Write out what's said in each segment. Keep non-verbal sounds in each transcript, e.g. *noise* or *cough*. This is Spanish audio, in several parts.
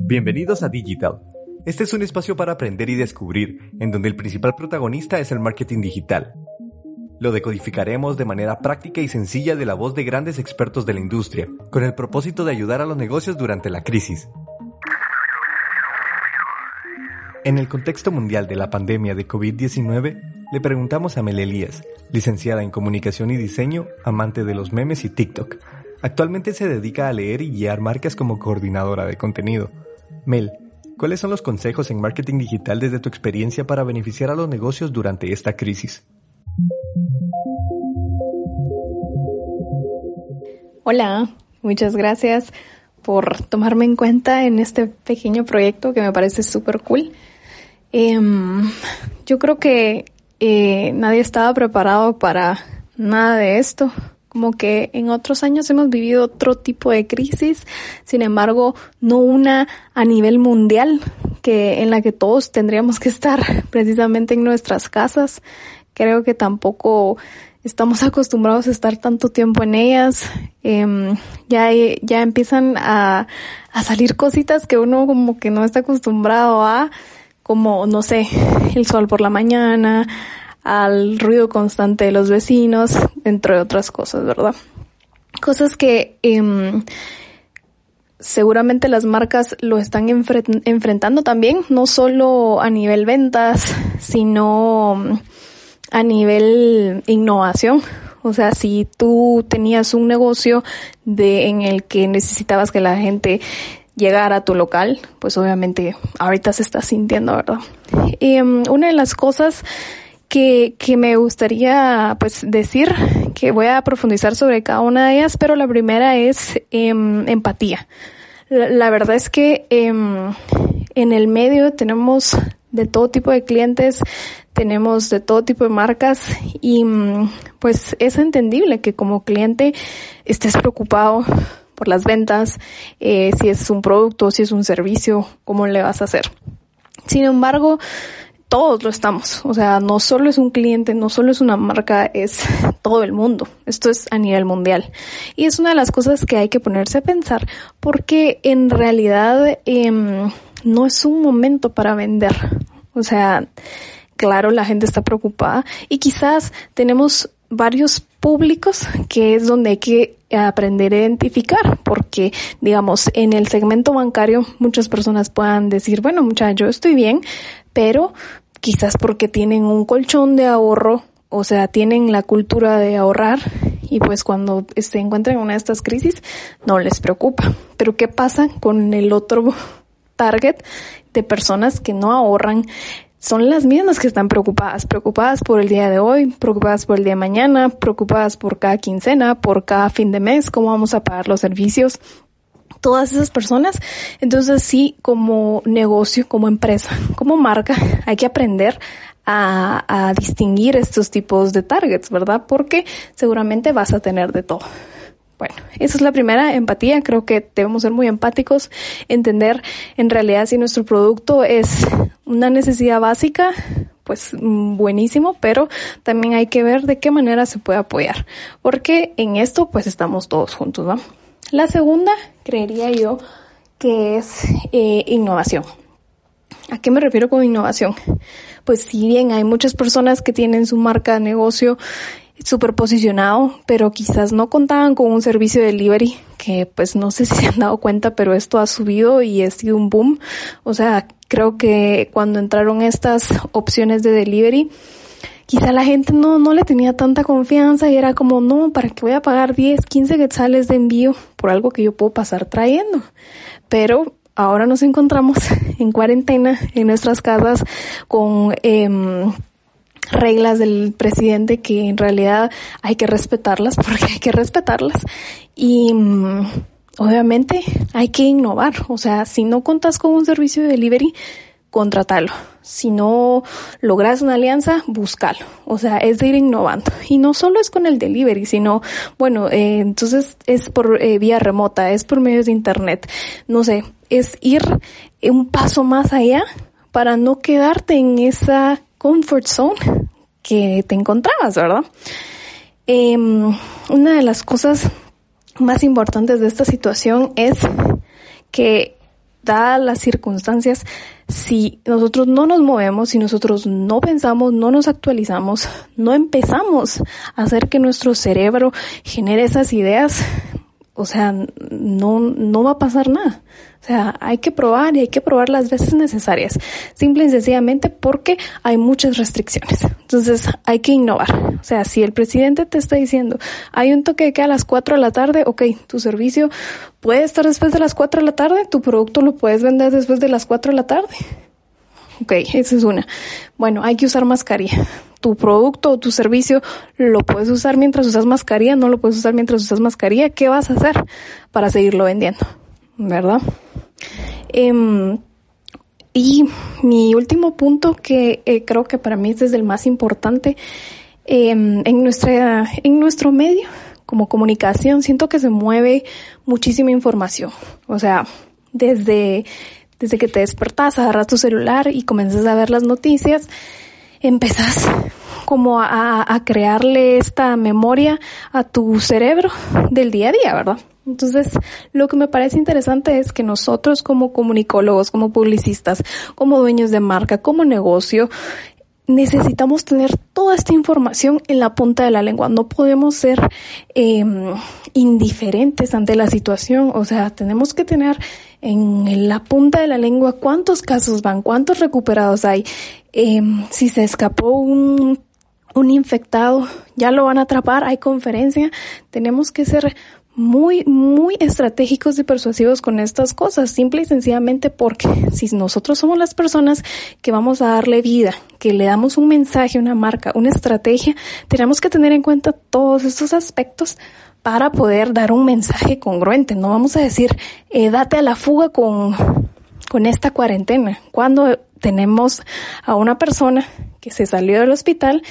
Bienvenidos a Digital. Este es un espacio para aprender y descubrir, en donde el principal protagonista es el marketing digital. Lo decodificaremos de manera práctica y sencilla de la voz de grandes expertos de la industria, con el propósito de ayudar a los negocios durante la crisis. En el contexto mundial de la pandemia de COVID-19, le preguntamos a Mel Elías, licenciada en Comunicación y Diseño, amante de los memes y TikTok. Actualmente se dedica a leer y guiar marcas como coordinadora de contenido. Mel, ¿cuáles son los consejos en marketing digital desde tu experiencia para beneficiar a los negocios durante esta crisis? Hola, muchas gracias por tomarme en cuenta en este pequeño proyecto que me parece súper cool. Em, yo creo que eh, nadie estaba preparado para nada de esto como que en otros años hemos vivido otro tipo de crisis, sin embargo, no una a nivel mundial, que en la que todos tendríamos que estar *laughs* precisamente en nuestras casas. Creo que tampoco estamos acostumbrados a estar tanto tiempo en ellas. Eh, ya, ya empiezan a, a salir cositas que uno como que no está acostumbrado a, como, no sé, el sol por la mañana, al ruido constante de los vecinos, entre otras cosas, ¿verdad? Cosas que eh, seguramente las marcas lo están enfrentando también, no solo a nivel ventas, sino a nivel innovación. O sea, si tú tenías un negocio de en el que necesitabas que la gente llegara a tu local, pues obviamente ahorita se está sintiendo, ¿verdad? Y um, una de las cosas que, que me gustaría pues decir que voy a profundizar sobre cada una de ellas, pero la primera es em, empatía. La, verdad es que em, en el medio tenemos de todo tipo de clientes, tenemos de todo tipo de marcas y mm, pues es entendible que como cliente estés preocupado por las ventas, eh, si es un producto, si es un servicio, cómo le vas a hacer. Sin embargo, todos lo estamos. O sea, no solo es un cliente, no solo es una marca, es *laughs* todo el mundo. Esto es a nivel mundial. Y es una de las cosas que hay que ponerse a pensar porque en realidad eh, no es un momento para vender. O sea, claro, la gente está preocupada y quizás tenemos varios públicos que es donde hay que aprender a identificar porque digamos en el segmento bancario muchas personas puedan decir bueno muchacho yo estoy bien pero quizás porque tienen un colchón de ahorro, o sea, tienen la cultura de ahorrar y pues cuando se encuentran en una de estas crisis no les preocupa. Pero ¿qué pasa con el otro *laughs* target de personas que no ahorran? Son las mismas que están preocupadas, preocupadas por el día de hoy, preocupadas por el día de mañana, preocupadas por cada quincena, por cada fin de mes, cómo vamos a pagar los servicios, todas esas personas. Entonces sí, como negocio, como empresa, como marca, hay que aprender a, distinguir estos tipos de targets, ¿verdad? Porque seguramente vas a tener de todo. Bueno, esa es la primera empatía. Creo que debemos ser muy empáticos, entender en realidad si nuestro producto es una necesidad básica, pues buenísimo, pero también hay que ver de qué manera se puede apoyar, porque en esto pues estamos todos juntos, ¿no? La segunda, creería yo, que es eh, innovación. ¿A qué me refiero con innovación? Pues si bien hay muchas personas que tienen su marca de negocio súper posicionado, pero quizás no contaban con un servicio de delivery, que pues no sé si se han dado cuenta, pero esto ha subido y ha sido un boom. O sea, creo que cuando entraron estas opciones de delivery, quizá la gente no, no le tenía tanta confianza y era como, no, ¿para qué voy a pagar 10, 15 quetzales de envío por algo que yo puedo pasar trayendo? Pero ahora nos encontramos *laughs* en cuarentena en nuestras casas con eh, reglas del presidente que en realidad hay que respetarlas *laughs* porque hay que respetarlas y mm, obviamente hay que innovar. O sea, si no contas con un servicio de delivery, contratalo. Si no logras una alianza, búscalo. O sea, es de ir innovando. Y no solo es con el delivery, sino, bueno, eh, entonces es por eh, vía remota, es por medios de internet. No sé, es ir un paso más allá para no quedarte en esa comfort zone que te encontrabas, ¿verdad? Eh, una de las cosas más importantes de esta situación es que dadas las circunstancias, si nosotros no nos movemos, si nosotros no pensamos, no nos actualizamos, no empezamos a hacer que nuestro cerebro genere esas ideas, o sea, no, no va a pasar nada. O sea, hay que probar y hay que probar las veces necesarias. Simple y sencillamente porque hay muchas restricciones. Entonces, hay que innovar. O sea, si el presidente te está diciendo, hay un toque de queda a las 4 de la tarde, ok, tu servicio puede estar después de las 4 de la tarde, tu producto lo puedes vender después de las 4 de la tarde. Ok, esa es una. Bueno, hay que usar mascarilla tu producto o tu servicio lo puedes usar mientras usas mascarilla, no lo puedes usar mientras usas mascarilla, ¿qué vas a hacer para seguirlo vendiendo? ¿Verdad? Em, y mi último punto que eh, creo que para mí es desde el más importante em, en nuestra en nuestro medio como comunicación siento que se mueve muchísima información o sea desde desde que te despertas agarras tu celular y comienzas a ver las noticias empezás como a, a crearle esta memoria a tu cerebro del día a día, ¿verdad? Entonces, lo que me parece interesante es que nosotros como comunicólogos, como publicistas, como dueños de marca, como negocio, necesitamos tener toda esta información en la punta de la lengua. No podemos ser eh, indiferentes ante la situación. O sea, tenemos que tener en la punta de la lengua cuántos casos van, cuántos recuperados hay, eh, si se escapó un, un infectado, ya lo van a atrapar, hay conferencia, tenemos que ser muy, muy estratégicos y persuasivos con estas cosas, simple y sencillamente porque si nosotros somos las personas que vamos a darle vida, que le damos un mensaje, una marca, una estrategia, tenemos que tener en cuenta todos estos aspectos para poder dar un mensaje congruente. No vamos a decir, eh, date a la fuga con, con esta cuarentena, cuando tenemos a una persona que se salió del hospital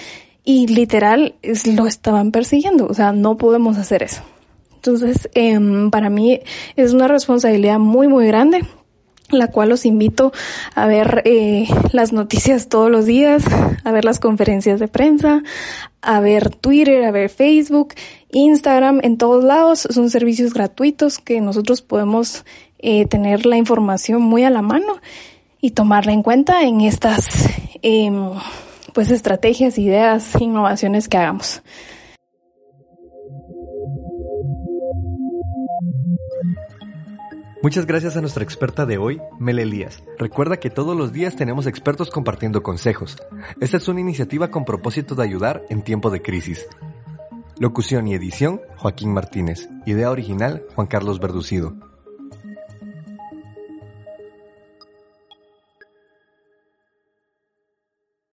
y literal lo estaban persiguiendo. O sea, no podemos hacer eso. Entonces, eh, para mí es una responsabilidad muy, muy grande la cual los invito a ver eh, las noticias todos los días, a ver las conferencias de prensa, a ver Twitter, a ver Facebook, Instagram, en todos lados. Son servicios gratuitos que nosotros podemos eh, tener la información muy a la mano y tomarla en cuenta en estas eh, pues estrategias, ideas, innovaciones que hagamos. Muchas gracias a nuestra experta de hoy, Mel Elías. Recuerda que todos los días tenemos expertos compartiendo consejos. Esta es una iniciativa con propósito de ayudar en tiempo de crisis. Locución y edición, Joaquín Martínez. Idea original, Juan Carlos Verducido.